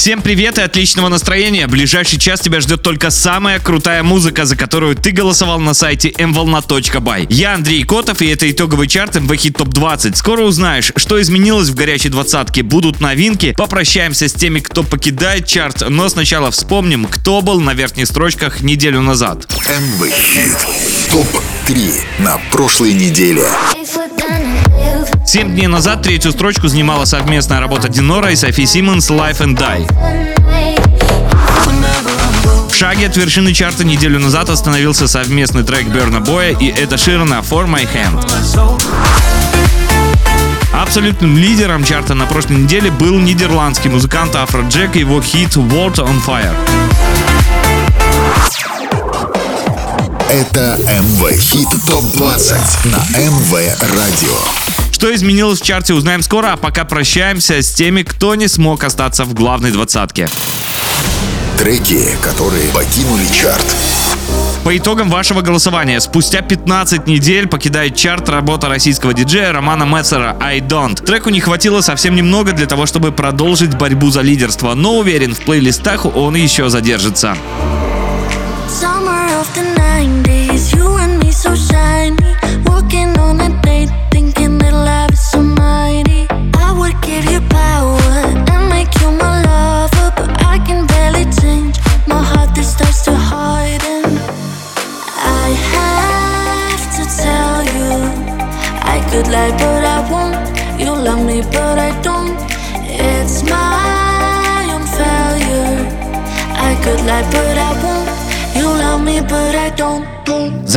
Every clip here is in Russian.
Всем привет и отличного настроения. Ближайший час тебя ждет только самая крутая музыка, за которую ты голосовал на сайте mvolna.by. Я Андрей Котов, и это итоговый чарт МВ Хит Топ 20. Скоро узнаешь, что изменилось в горячей двадцатке. Будут новинки. Попрощаемся с теми, кто покидает чарт, но сначала вспомним, кто был на верхних строчках неделю назад. МВ Хит ТОП-3 на прошлой неделе. Семь дней назад третью строчку занимала совместная работа Динора и Софи Симмонс «Life and Die». В шаге от вершины чарта неделю назад остановился совместный трек Берна Боя и Эда Ширана «For My Hand». Абсолютным лидером чарта на прошлой неделе был нидерландский музыкант Афро Джек и его хит «World on Fire». Это МВ Хит ТОП-20 на МВ Радио. Что изменилось в чарте, узнаем скоро, а пока прощаемся с теми, кто не смог остаться в главной двадцатке. Треки, которые покинули чарт. По итогам вашего голосования, спустя 15 недель покидает чарт работа российского диджея Романа Мецера «I Don't». Треку не хватило совсем немного для того, чтобы продолжить борьбу за лидерство, но уверен, в плейлистах он еще задержится. Summer of the 90s, you and me so shiny.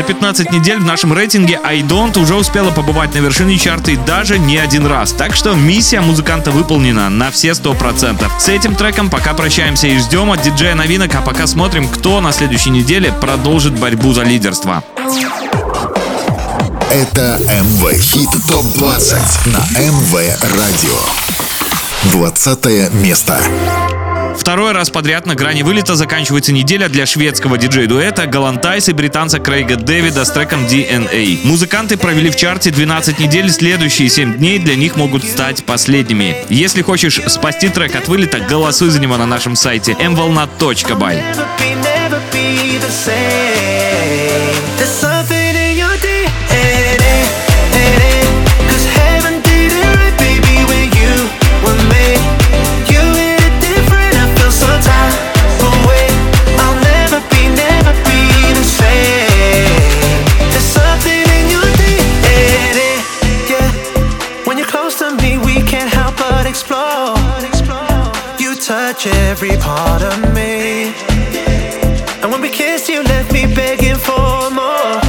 За 15 недель в нашем рейтинге I Don't уже успела побывать на вершине чарта и даже не один раз. Так что миссия музыканта выполнена на все 100%. С этим треком пока прощаемся и ждем от диджея новинок, а пока смотрим, кто на следующей неделе продолжит борьбу за лидерство. Это МВ Хит ТОП-20 на МВ Радио. 20 место. Второй раз подряд на грани вылета заканчивается неделя для шведского диджей-дуэта Galantis и британца Крейга Дэвида с треком DNA. Музыканты провели в чарте 12 недель, следующие 7 дней для них могут стать последними. Если хочешь спасти трек от вылета, голосуй за него на нашем сайте mvolna.by. never be, the same. Every part of me. And when we kissed, you left me begging for more.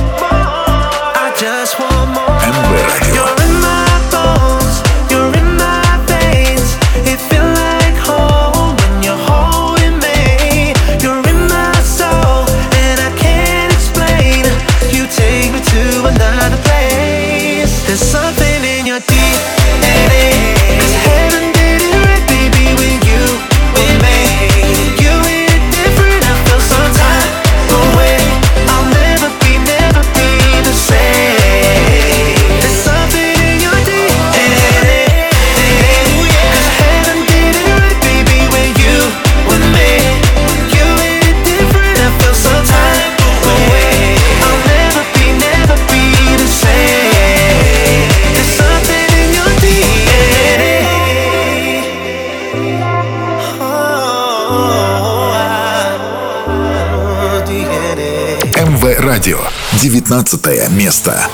19 место.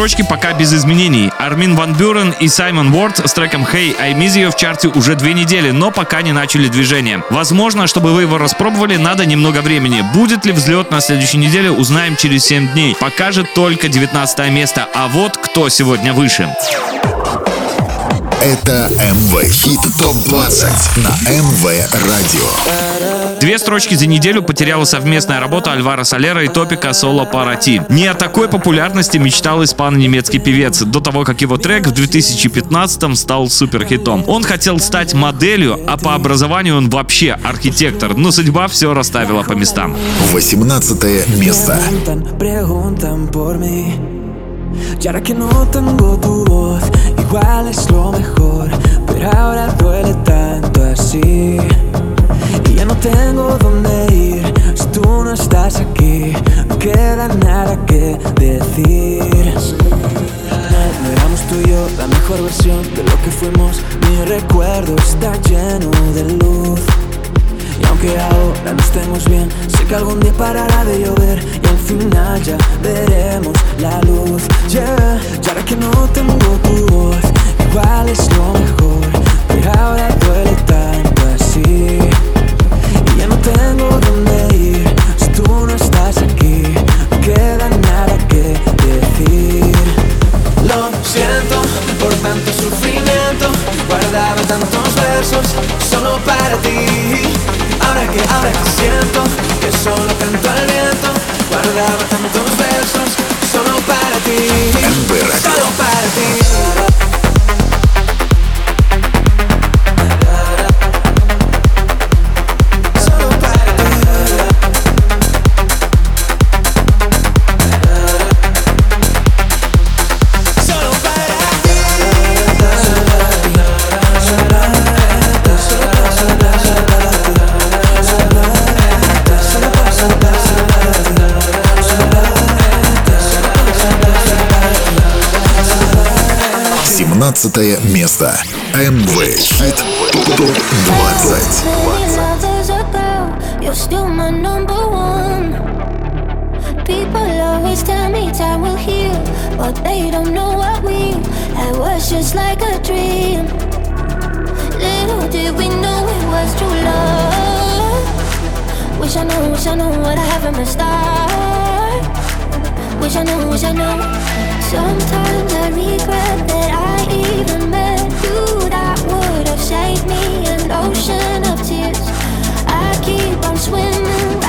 Строчке пока без изменений. Армин Ван Бюрен и Саймон Уорд с треком «Hey, I Miss You» в чарте уже две недели, но пока не начали движение. Возможно, чтобы вы его распробовали, надо немного времени. Будет ли взлет на следующей неделе, узнаем через 7 дней. Покажет только 19 место, а вот кто сегодня выше. Это МВ Хит ТОП-20 на МВ Радио. Две строчки за неделю потеряла совместная работа Альвара Солера и Топика «Соло Парати». Не о такой популярности мечтал испано-немецкий певец до того, как его трек в 2015-м стал суперхитом. Он хотел стать моделью, а по образованию он вообще архитектор, но судьба все расставила по местам. 18 место. Preguntan, preguntan por mí. Y ahora que no tengo tu voz, igual es lo mejor. Pero ahora duele tanto así. Y ya no tengo dónde ir si tú no estás aquí. No queda nada que decir. No éramos tú y yo la mejor versión de lo que fuimos. Mi recuerdo está lleno de luz. Y aunque ahora no estemos bien, sé que algún día parará de llover y al final ya veremos la luz. Yeah, y ahora que no tengo tu voz, igual es lo mejor, pero ahora duele tanto así. Y ya no tengo dónde ir si tú no estás aquí. No queda nada que decir. Lo siento por tanto sufrimiento. Guardaba tantos versos solo para ti. Ahora que, ahora que siento que solo canto al viento. Guardaba tantos versos solo para ti. Solo para ti. 15 место. Amway. Это ТОП-20. People always tell me time will heal, but they don't know what we was just like a dream. Little did we know it was true love. Wish I knew, wish I knew what I have in the start. Wish I knew, wish I knew. Sometimes I regret that I even met you. That would have saved me an ocean of tears. I keep on swimming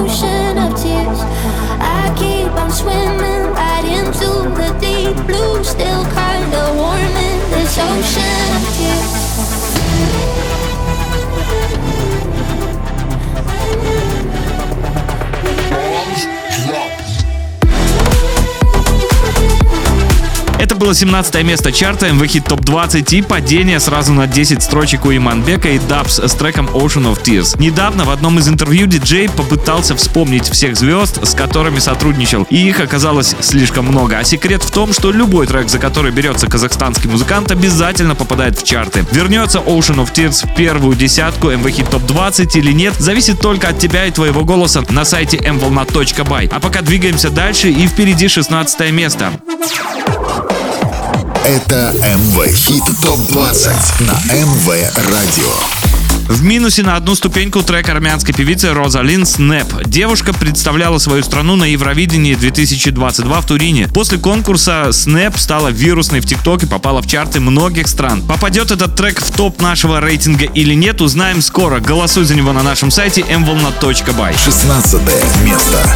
ocean of tears. I keep on swimming right into the deep blue, still kinda warm in this ocean было 17 место чарта MV Hit Top 20 и падение сразу на 10 строчек у Иманбека и Дабс с треком Ocean of Tears. Недавно в одном из интервью диджей попытался вспомнить всех звезд, с которыми сотрудничал, и их оказалось слишком много. А секрет в том, что любой трек, за который берется казахстанский музыкант, обязательно попадает в чарты. Вернется Ocean of Tears в первую десятку MV Top 20 или нет, зависит только от тебя и твоего голоса на сайте mvolna.by. А пока двигаемся дальше и впереди 16 место. Это МВ Хит Топ 20 на МВ Радио. В минусе на одну ступеньку трек армянской певицы Розалин Снэп. Девушка представляла свою страну на Евровидении 2022 в Турине. После конкурса Снэп стала вирусной в ТикТок и попала в чарты многих стран. Попадет этот трек в топ нашего рейтинга или нет, узнаем скоро. Голосуй за него на нашем сайте mvolna.by. 16 место.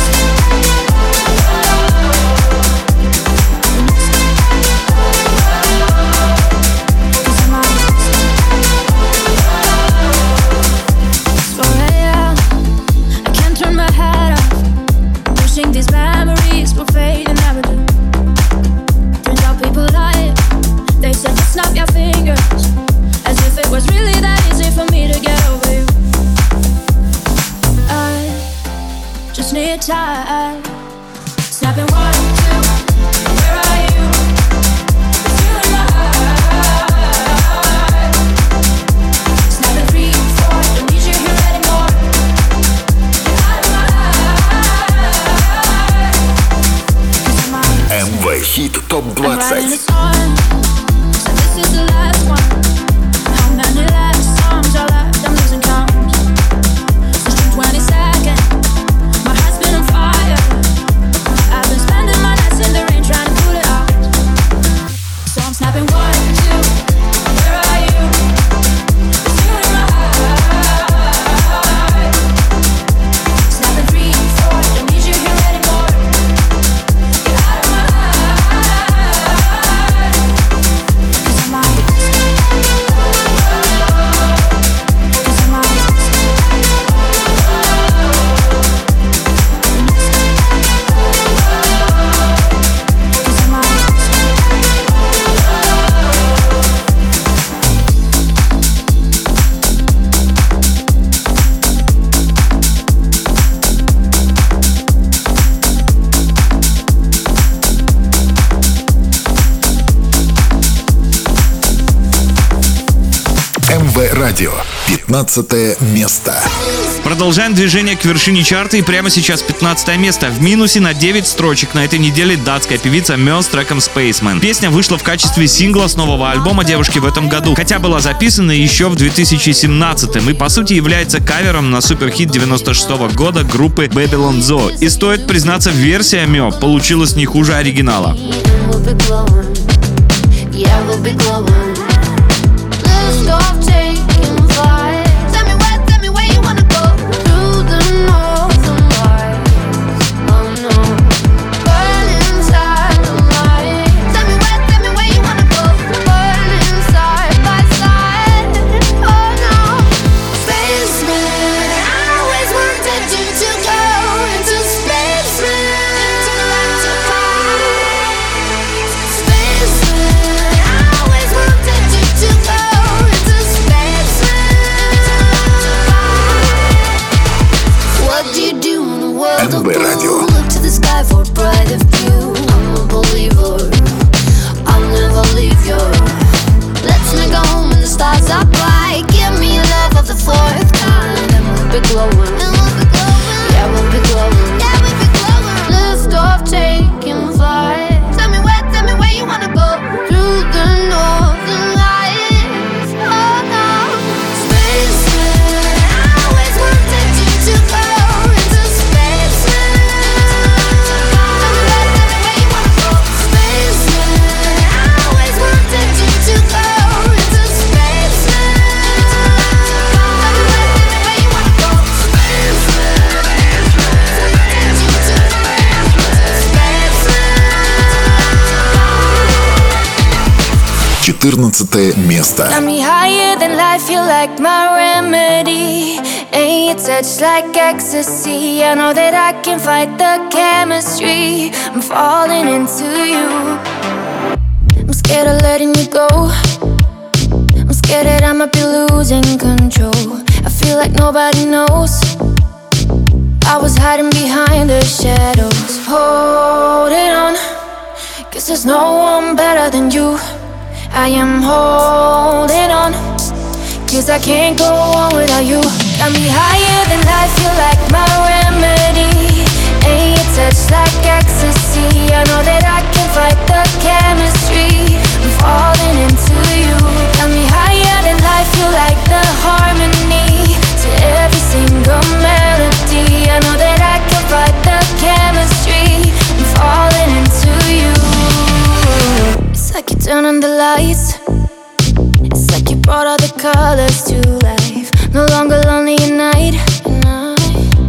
15 место. Продолжаем движение к вершине чарта и прямо сейчас 15 место. В минусе на 9 строчек на этой неделе датская певица Мел с треком Spaceman. Песня вышла в качестве сингла с нового альбома девушки в этом году, хотя была записана еще в 2017 и по сути является кавером на суперхит 96 года группы Babylon Zoo. И стоит признаться, версия Мел получилась не хуже оригинала. Yeah, we'll be glowing. 14 место. Got me higher than life, you like my remedy. Your touch like ecstasy. I know that I can fight the chemistry. I'm falling into you. I'm scared of letting you go. I'm scared that I might be losing control. I feel like nobody knows. I was hiding behind the shadows. Holding on. Cause there's no one better than you. I am holding on. Cause I can't go on without you. Got me higher than life, feel like my remedy. Ain't your touch like ecstasy. I know that I can fight the chemistry. I'm falling into turn on the lights. It's like you brought all the colors to life. No longer lonely at night.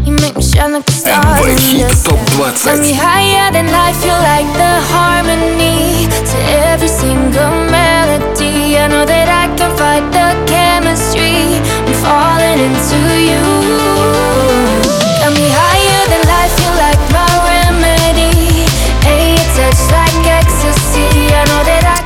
You make me shine like the stars MV in the sky. Got me higher than life, feel like the harmony to every single melody. I know that I can fight the chemistry. I'm falling into you.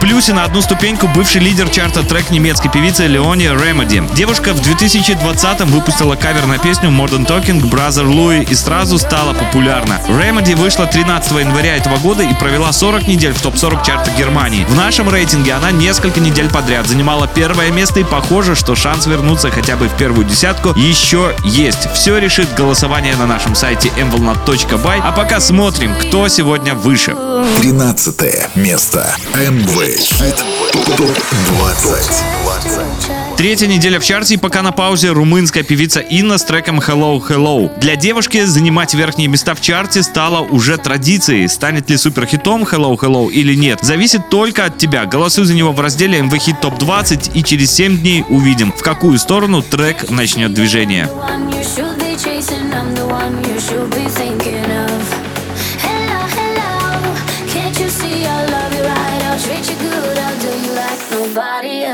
В плюсе на одну ступеньку бывший лидер чарта трек немецкой певицы Леони Remedy. Девушка в 2020-м выпустила кавер на песню Modern Talking Brother Louie и сразу стала популярна. Remedy вышла 13 января этого года и провела 40 недель в топ-40 чарта Германии. В нашем рейтинге она несколько недель подряд занимала первое место и похоже, что шанс вернуться хотя бы в первую десятку еще есть. Все решит голосование на нашем сайте mvolna.by, а пока смотрим, кто сегодня выше. 13 место. МВ Хит ТОП 20. Третья неделя в чарте и пока на паузе румынская певица Инна с треком Hello Hello. Для девушки занимать верхние места в чарте стало уже традицией. Станет ли суперхитом Hello Hello или нет, зависит только от тебя. Голосуй за него в разделе MV Hit Top 20 и через 7 дней увидим, в какую сторону трек начнет движение. you should be chasing. I'm the one you should be thinking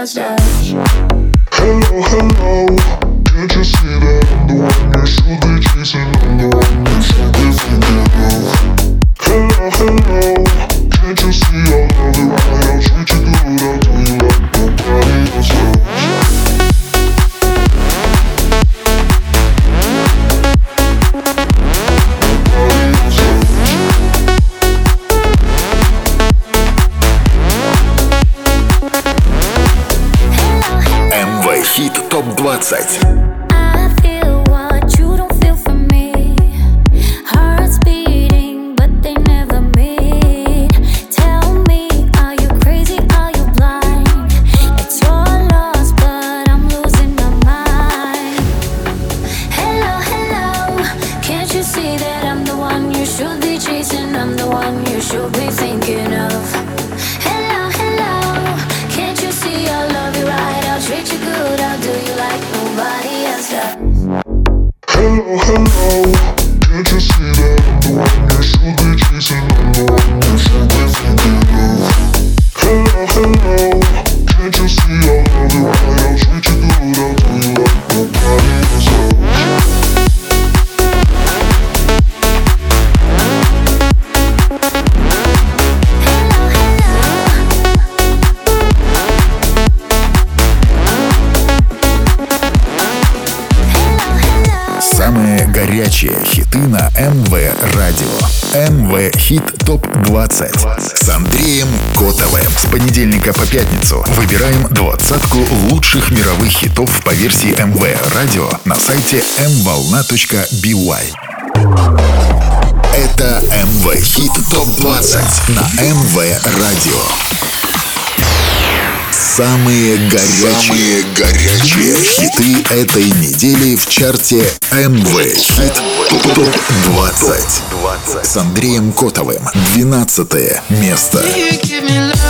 Hello, hello. Can't you see that I'm the one you should be chasing? I'm the one 20. Пятницу выбираем двадцатку лучших мировых хитов по версии МВ Радио на сайте mvolna.by. Это МВ Хит ТОП 20 на МВ Радио. Самые горячие, Самые горячие хиты этой недели в чарте МВ Хит ТОП 20 с Андреем Котовым. 12 место. You give me love,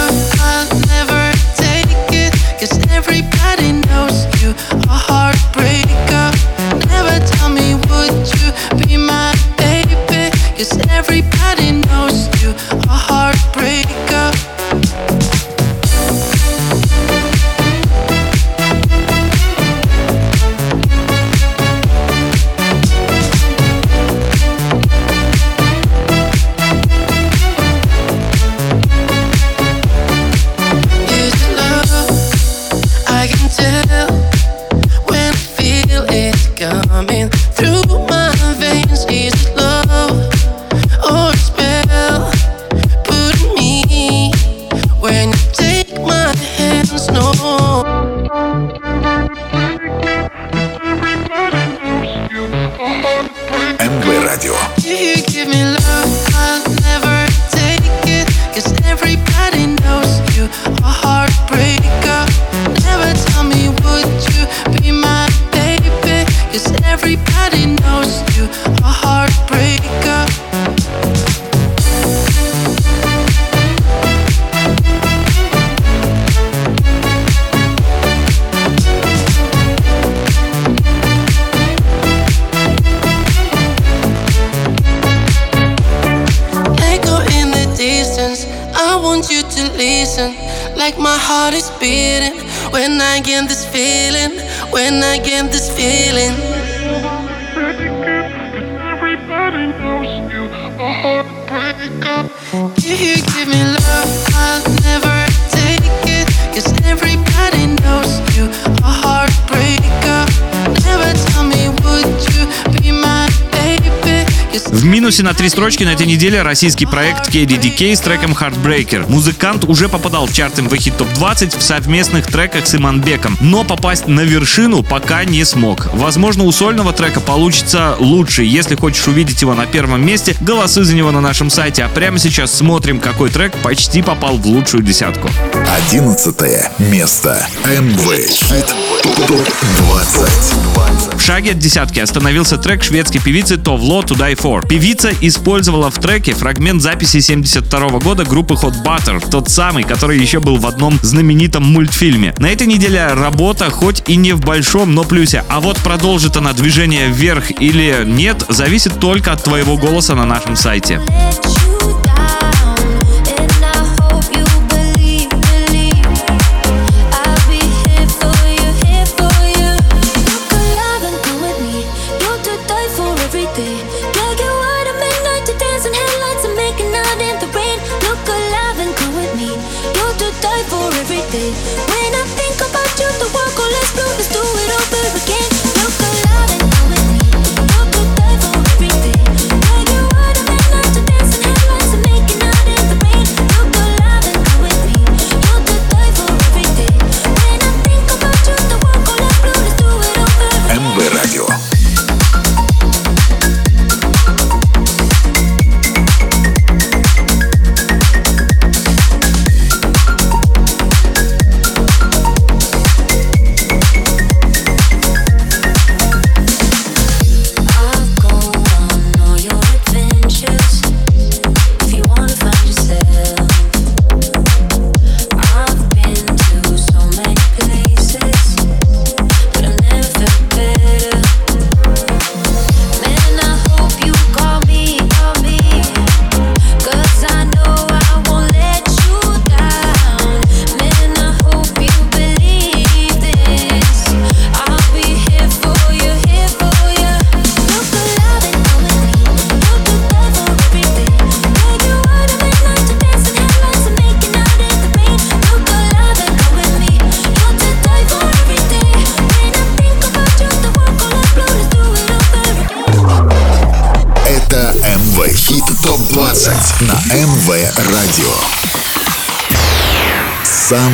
неделе российский проект KDDK с треком Heartbreaker. Музыкант уже попадал в чарты МВ Хит Топ 20 в совместных треках с Иманбеком, но попасть на вершину пока не смог. Возможно, у сольного трека получится лучше. Если хочешь увидеть его на первом месте, голосуй за него на нашем сайте. А прямо сейчас смотрим, какой трек почти попал в лучшую десятку. Одиннадцатое место. МВ Хит ТОП 20. В шаге от десятки остановился трек шведской певицы Товло To Die For. Певица использовала в треке фрагмент записи 72 года группы Hot Butter, тот самый, который еще был в одном знаменитом мультфильме. На этой неделе работа хоть и не в большом, но плюсе, а вот продолжит она движение вверх или нет, зависит только от твоего голоса на нашем сайте. let you down,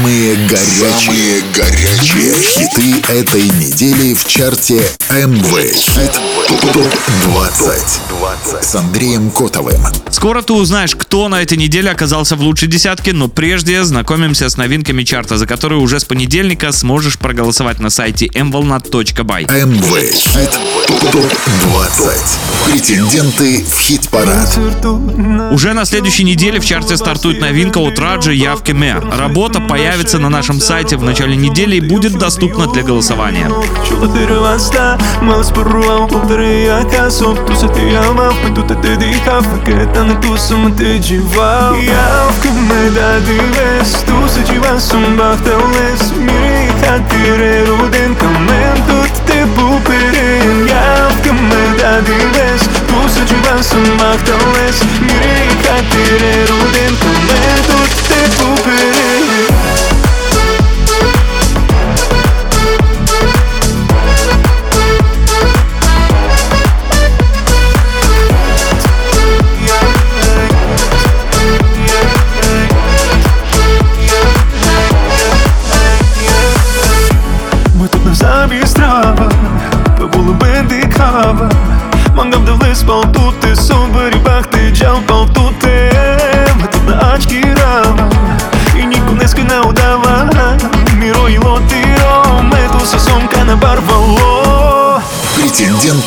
Самые горячие, Самые горячие. Хиты этой недели в чарте МВ Хит ТОП 20 с Андреем Котовым. Скоро ты узнаешь, кто на этой неделе оказался в лучшей десятке, но прежде знакомимся с новинками чарта, за которые уже с понедельника сможешь проголосовать на сайте mvolnat.by. МВ Хит ТОП 20. Претенденты в хит-парад. Уже на следующей неделе в чарте стартует новинка от Раджа Явкеме. Работа появится на нашем сайте в начале недели и будет доступна для голосования. mă Pe tu te dedica Făcătă nu tu să mă te givau Iau cât mă da de vest Tu să giva să-mi baftă les. Mire ca tire ruden Că men tot te bupere Iau cât mă da de Tu să giva să-mi baftă les.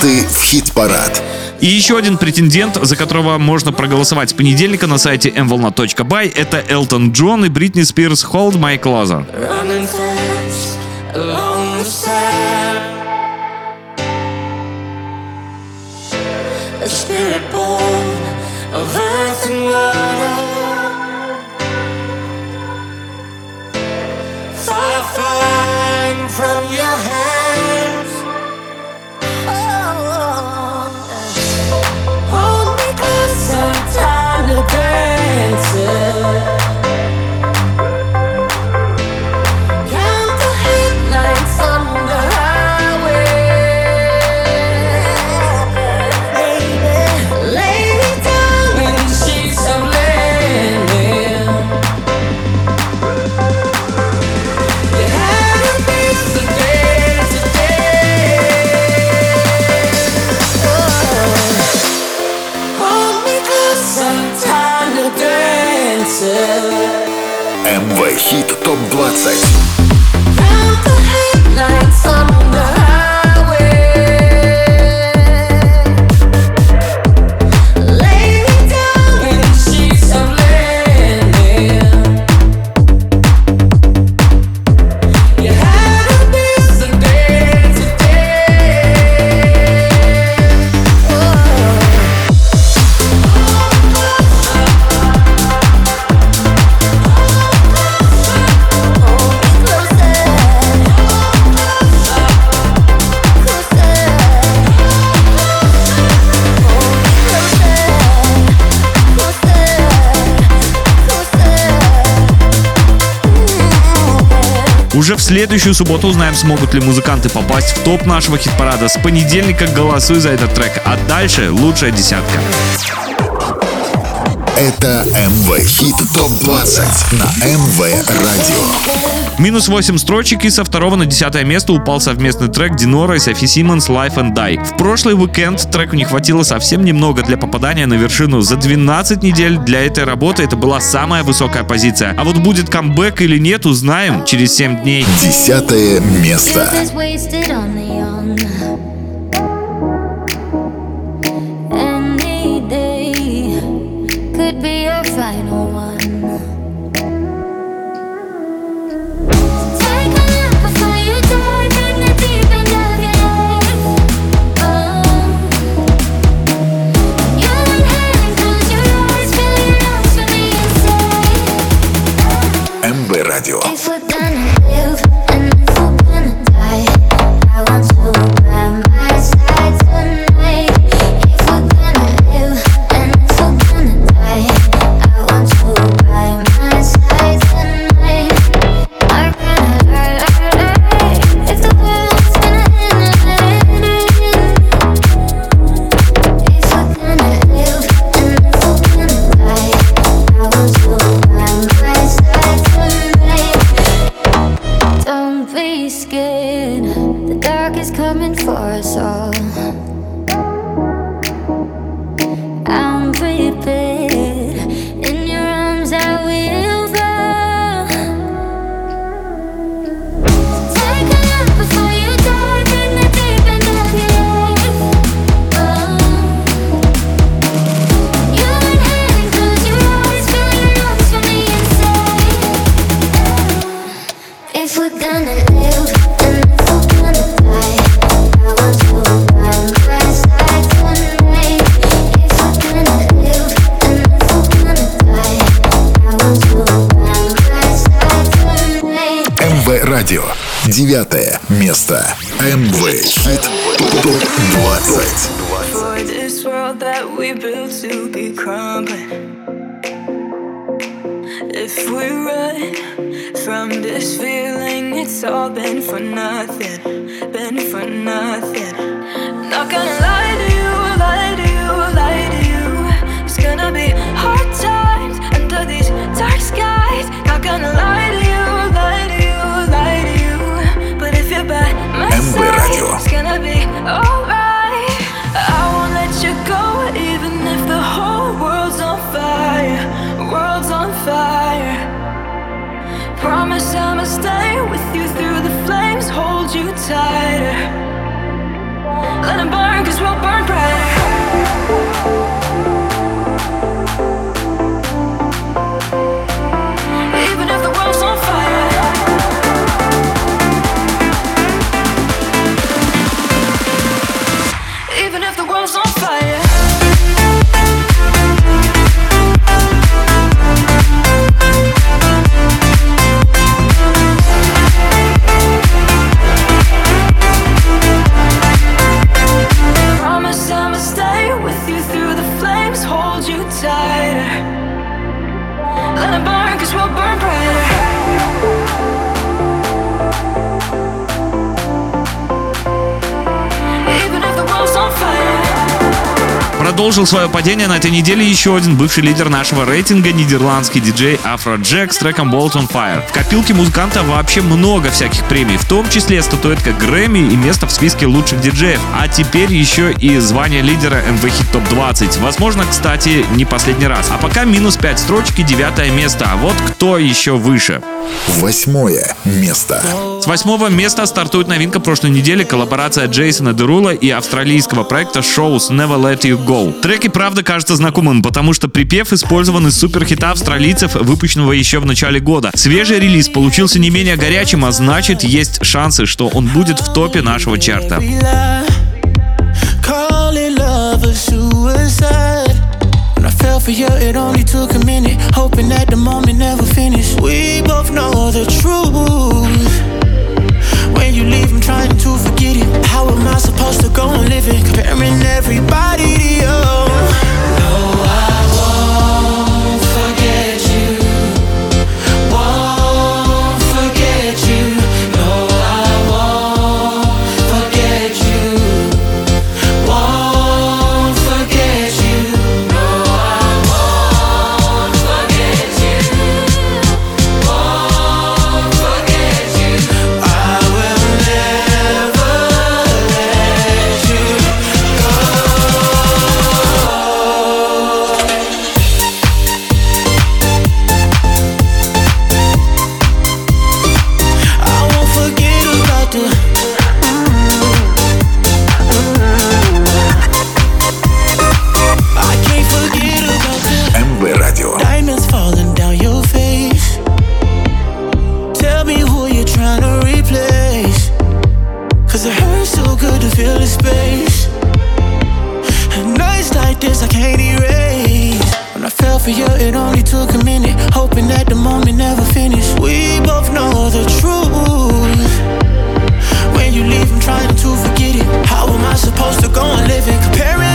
Претенденты в хит-парад. И еще один претендент, за которого можно проголосовать с понедельника на сайте mvolna.by, это Элтон Джон и Бритни Спирс Hold My Closer. Хит ТОП-20. Уже в следующую субботу узнаем, смогут ли музыканты попасть в топ нашего хит-парада. С понедельника голосуй за этот трек, а дальше лучшая десятка. Это МВ Хит ТОП-20 на МВ Радио. Минус 8 строчек и со второго на десятое место упал совместный трек Динора и Софи Симмонс «Life and Die». В прошлый уикенд треку не хватило совсем немного для попадания на вершину. За 12 недель для этой работы это была самая высокая позиция. А вот будет камбэк или нет, узнаем через 7 дней. Десятое место. If we run from this feeling, it's all been for nothing. Been for nothing. Not gonna lie to you, lie to you, lie to you. It's gonna be hard times under these dark skies. Not gonna lie to you, lie to you, lie to you. But if you're by my side, Radio. it's gonna be alright. Tighter. Продолжил свое падение на этой неделе еще один бывший лидер нашего рейтинга, нидерландский диджей Афро Джек с треком Bolt on Fire. В копилке музыканта вообще много всяких премий, в том числе статуэтка Грэмми и место в списке лучших диджеев, а теперь еще и звание лидера MV Hit Top 20. Возможно, кстати, не последний раз. А пока минус 5 строчки, девятое место. А вот кто еще выше? Восьмое место. С восьмого места стартует новинка прошлой недели коллаборация Джейсона Дерула и австралийского проекта Shows Never Let You Go. Трек и правда кажется знакомым, потому что припев использован из суперхита австралийцев, выпущенного еще в начале года. Свежий релиз получился не менее горячим, а значит есть шансы, что он будет в топе нашего чарта. For you, it only took a minute. Hoping that the moment never finished. We both know the truth. When you leave, I'm am I supposed to go and live it? Comparing everybody to you. Cause it hurts so good to feel the space. And nights like this I can't erase. When I fell for you, it only took a minute. Hoping that the moment never finished. We both know the truth. When you leave, I'm trying to forget it. How am I supposed to go live it? Comparing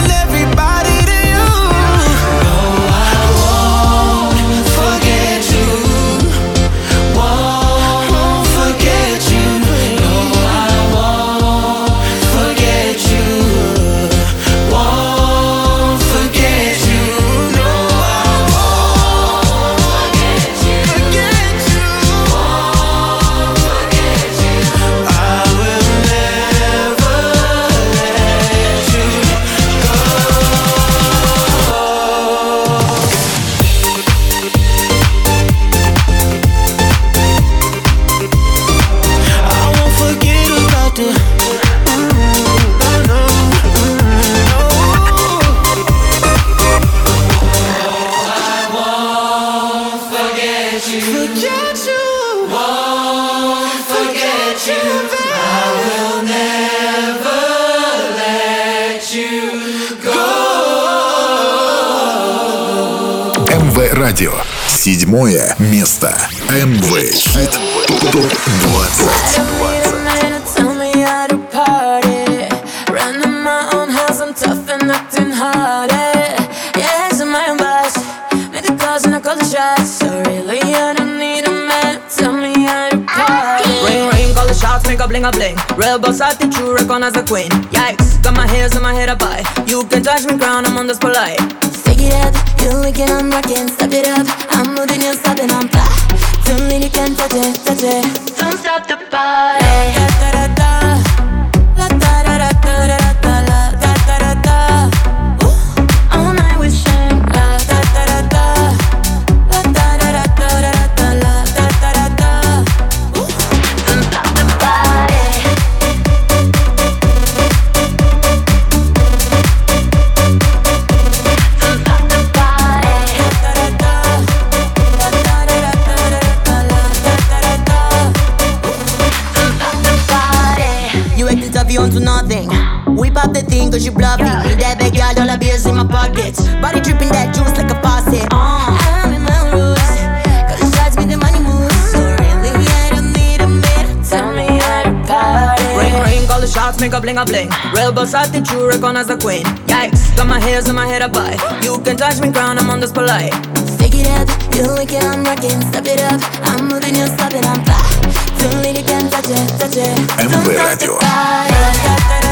ring, call the shots, make a bling a bling. Real boss attitude, recognize the queen. Yikes, got my hairs in my head up high. You can touch me crown, I'm on this polite. Up, you wicked, I'm rocking. Step it up, I'm moving, you're stopping, I'm fly. Tell me you can touch it, touch it. Don't stop the party. Da, da, da, Whip out the thing, cause you bluffing. Need that big girl, all the beers in my pockets. Body dripping that juice like a faucet. Uh. I'm in my roots, 'cause it drives me the money moves. So really, I don't need a man. Tell me how to party. Ring ring, call the shots, make a bling a bling. Real boss attitude, recognize the queen. Yikes, got my hairs in my head up high. You can touch me crown, I'm on this polite. Stick it up, you wicked, I'm rocking. Step it up, I'm moving, you're stopping, I'm fly. Don't need you can touch it, touch it. Don't stop the party.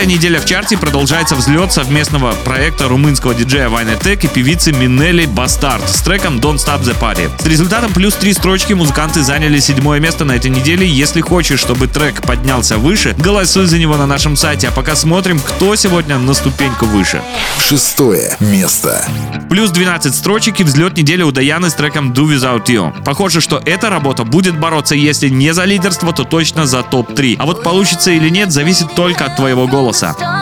Пятая неделя в чарте продолжается взлет совместного проекта румынского диджея Вайнетек и певицы Минелли Бастард с треком Don't Stop the Party. С результатом плюс три строчки музыканты заняли седьмое место на этой неделе. Если хочешь, чтобы трек поднялся выше, голосуй за него на нашем сайте. А пока смотрим, кто сегодня на ступеньку выше. Шестое место. Плюс 12 строчек и взлет недели у Даяны с треком Do Without You. Похоже, что эта работа будет бороться, если не за лидерство, то точно за топ-3. А вот получится или нет, зависит только от твоего голоса. moça.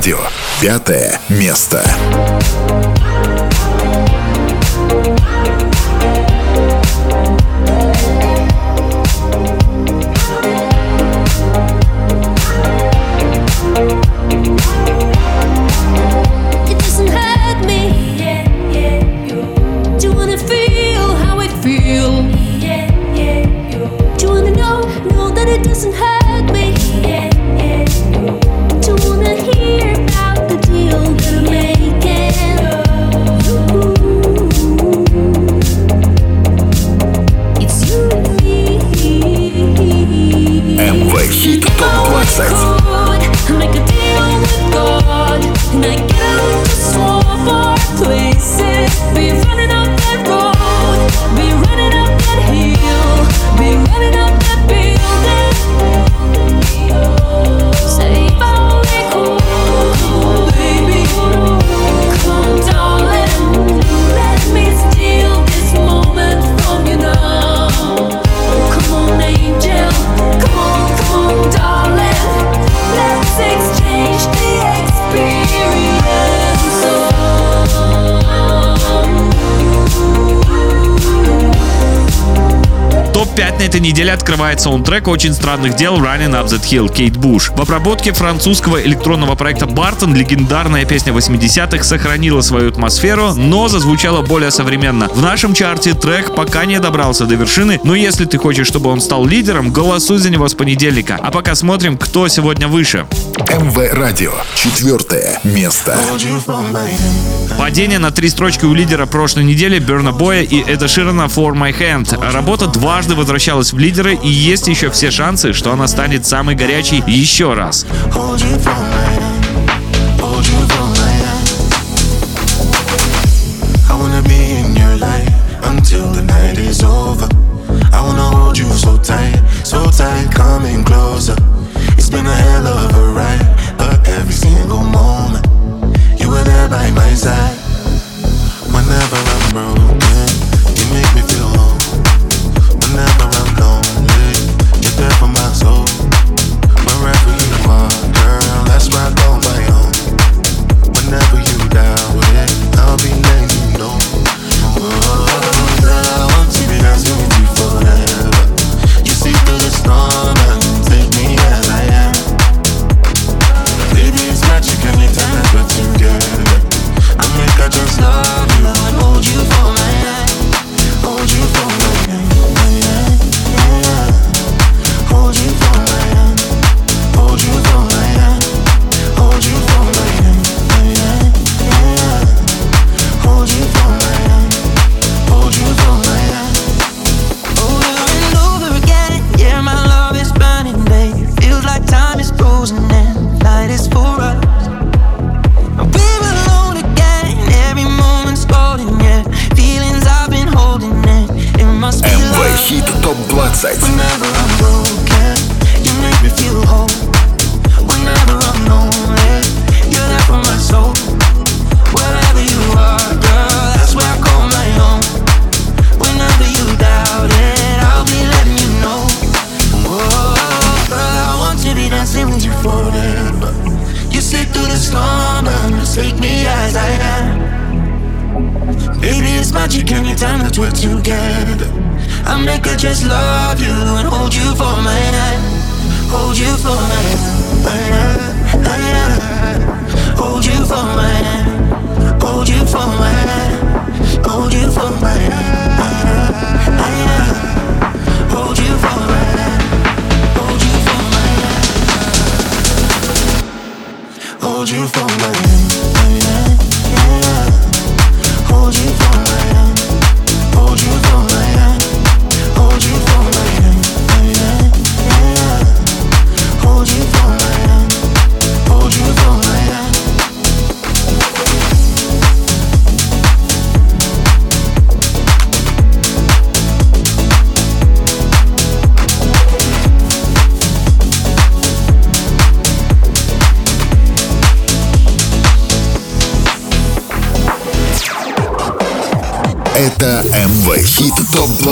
Радио. Пятое место. Топ-5 на этой неделе открывает саундтрек очень странных дел Running Up That Hill Кейт Буш. В обработке французского электронного проекта Бартон легендарная песня 80-х сохранила свою атмосферу, но зазвучала более современно. В нашем чарте трек пока не добрался до вершины, но если ты хочешь, чтобы он стал лидером, голосуй за него с понедельника. А пока смотрим, кто сегодня выше. МВ Радио. Четвертое место. Падение на три строчки у лидера прошлой недели Берна Боя и Эда Ширана For My Hand. Работа дважды возвращалась в лидеры и есть еще все шансы, что она станет самой горячей еще раз. Until the night is over. I wanna hold you so tight, so tight, coming closer. Been a hell of a ride, but every single moment you were there by my side. Whenever I'm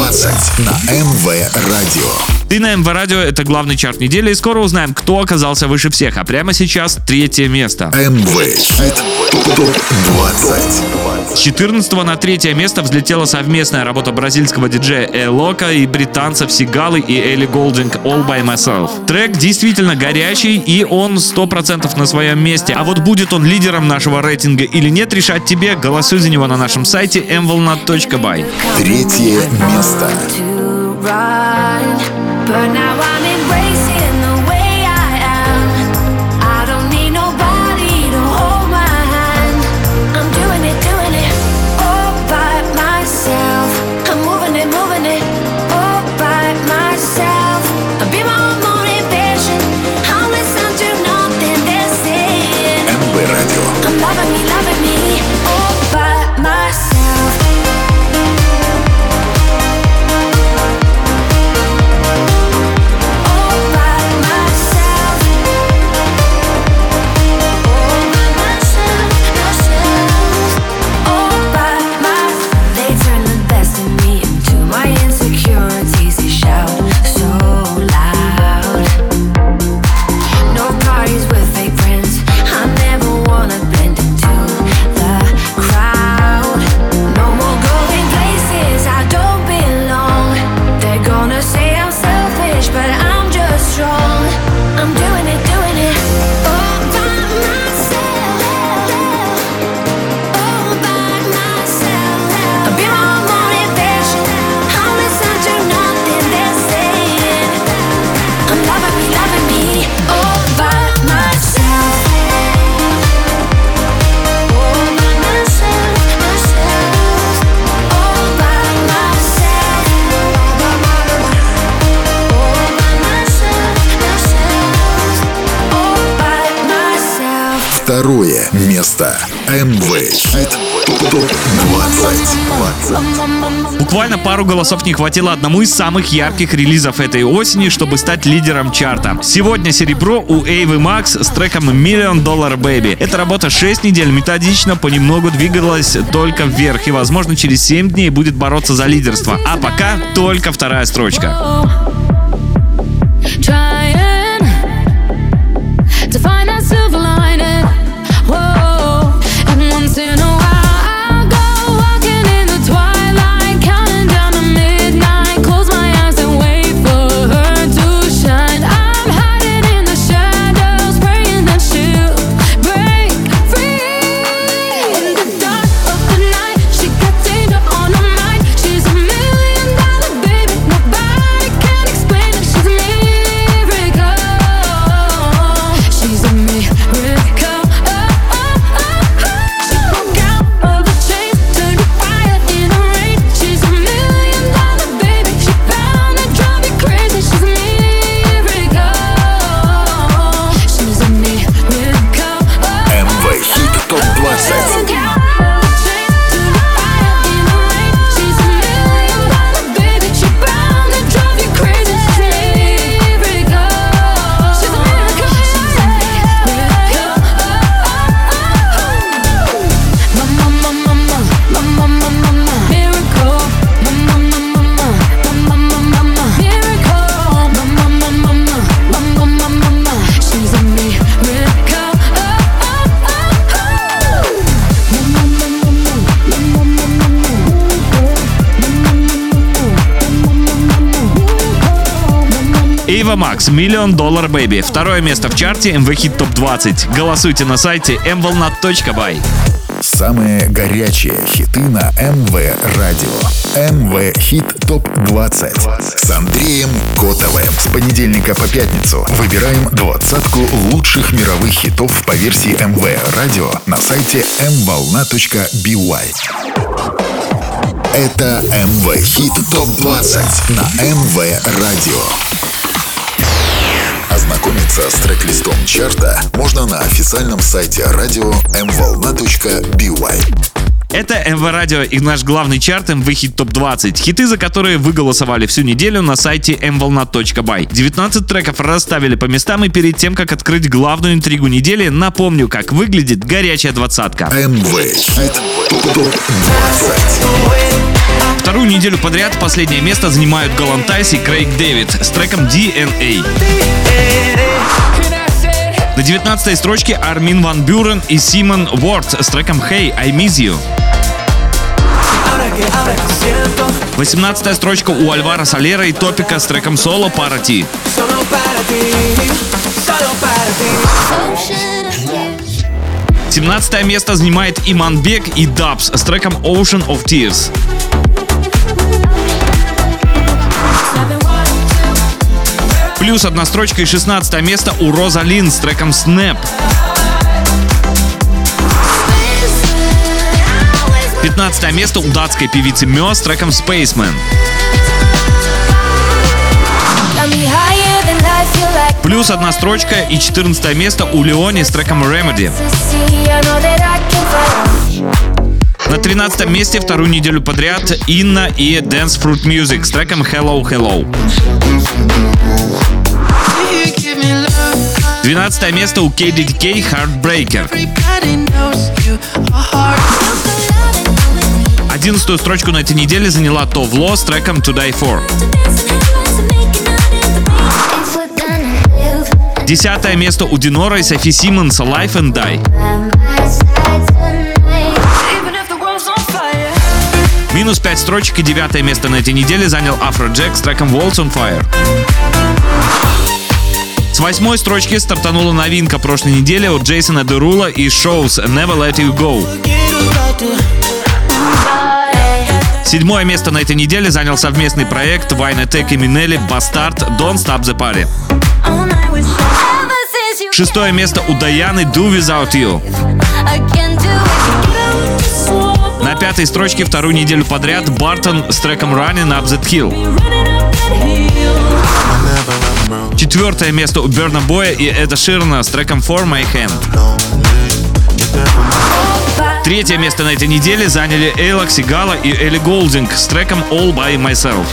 20 на МВ Радио. Ты на МВ Радио это главный чарт недели, и скоро узнаем, кто оказался выше всех. А прямо сейчас третье место. МВ Хит ТОП 20. 14 на третье место взлетела совместная работа бразильского диджея Элока и британцев Сигалы и Элли Голдинг All By Myself. Трек действительно горячий и он 100% на своем месте. А вот будет он лидером нашего рейтинга или нет, решать тебе. Голосуй за него на нашем сайте mvolnat.by. Третье место. But now I'm in Буквально пару голосов не хватило одному из самых ярких релизов этой осени, чтобы стать лидером чарта. Сегодня серебро у Эйвы Макс с треком Million Dollar Baby. Эта работа 6 недель методично понемногу двигалась только вверх и, возможно, через 7 дней будет бороться за лидерство. А пока только вторая строчка. Max Million Dollar Baby. Второе место в чарте MV Hit Top 20. Голосуйте на сайте mvolna.by. Самые горячие хиты на МВ Радио. МВ Хит Топ 20 с Андреем Котовым. С понедельника по пятницу выбираем двадцатку лучших мировых хитов по версии МВ Радио на сайте mvolna.by. Это МВ Хит Топ 20 на МВ Радио. Ознакомиться с трек-листом чарта можно на официальном сайте радио mvolna.by. Это МВ Радио и наш главный чарт МВ Хит Топ 20. Хиты, за которые вы голосовали всю неделю на сайте mvolna.by. 19 треков расставили по местам и перед тем, как открыть главную интригу недели, напомню, как выглядит горячая двадцатка. МВ Хит Топ 20. Вторую неделю подряд последнее место занимают Галантайс и Крейг Дэвид с треком DNA. На 19 строчке Армин Ван Бюрен и Симон Уорд с треком Hey, I Miss You. 18 строчка у Альвара Солера и Топика с треком Para Ti. 17 место занимает Иманбек и Дабс с треком Ocean of Tears. Плюс одна строчка и 16 место у Розалин с треком Snap. 15 место у датской певицы Мё с треком Spaceman. Плюс одна строчка и 14 место у Леони с треком Remedy. На 13 месте вторую неделю подряд Инна и Dance Fruit Music с треком Hello Hello. 12 место у KDDK Heartbreaker. 11 строчку на этой неделе заняла Товло с треком To Die For. Десятое место у Динора и Софи Симмонса Life and Die. Минус 5 строчек и девятое место на этой неделе занял Afrojack с треком Walls on Fire. С восьмой строчки стартанула новинка прошлой недели от Джейсона Дерула и Shows Never Let You Go. Седьмое место на этой неделе занял совместный проект Вайнетек и Минелли Бастард Don't Stop the Party. Шестое место у Даяны Do Without You. Пятой строчке вторую неделю подряд Бартон с треком Running Up That Hill. Четвертое место у Берна Боя и Эда Ширна с треком For My Hand. Третье место на этой неделе заняли Эйла Сигала и Элли Голдинг с треком All By Myself.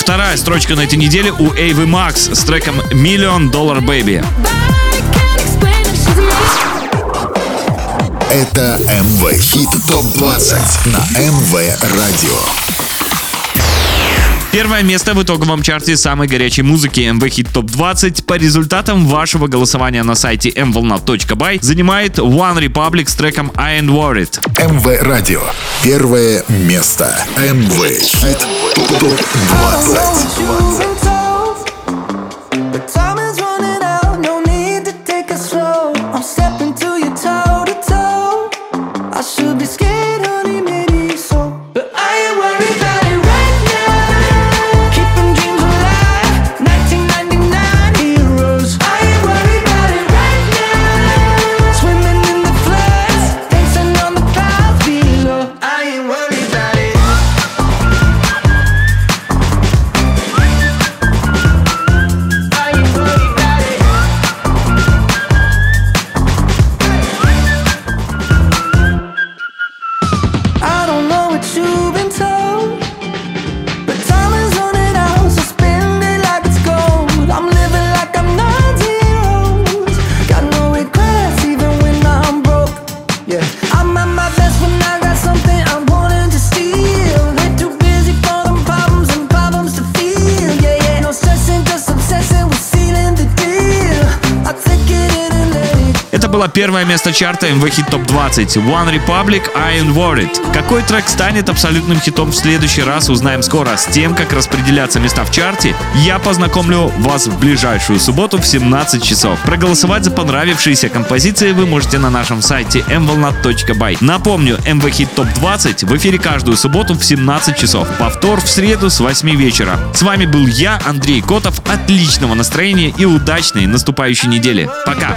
Вторая строчка на этой неделе у Эйвы Макс с треком Million Dollar Baby. Это МВ Хит Топ 20 на МВ Радио. Первое место в итоговом чарте самой горячей музыки MV Hit Top 20 по результатам вашего голосования на сайте mvolna.by занимает One Republic с треком I Ain't Worried. МВ Радио. Первое место. МВ Хит Топ 20. Первое место чарта MV Hit Top 20 One Republic I Ain't Worried. Какой трек станет абсолютным хитом в следующий раз, узнаем скоро. С тем, как распределяться места в чарте, я познакомлю вас в ближайшую субботу в 17 часов. Проголосовать за понравившиеся композиции вы можете на нашем сайте mvolnat.by. Напомню, MV Hit Top 20 в эфире каждую субботу в 17 часов. Повтор в среду с 8 вечера. С вами был я, Андрей Котов. Отличного настроения и удачной наступающей недели. Пока!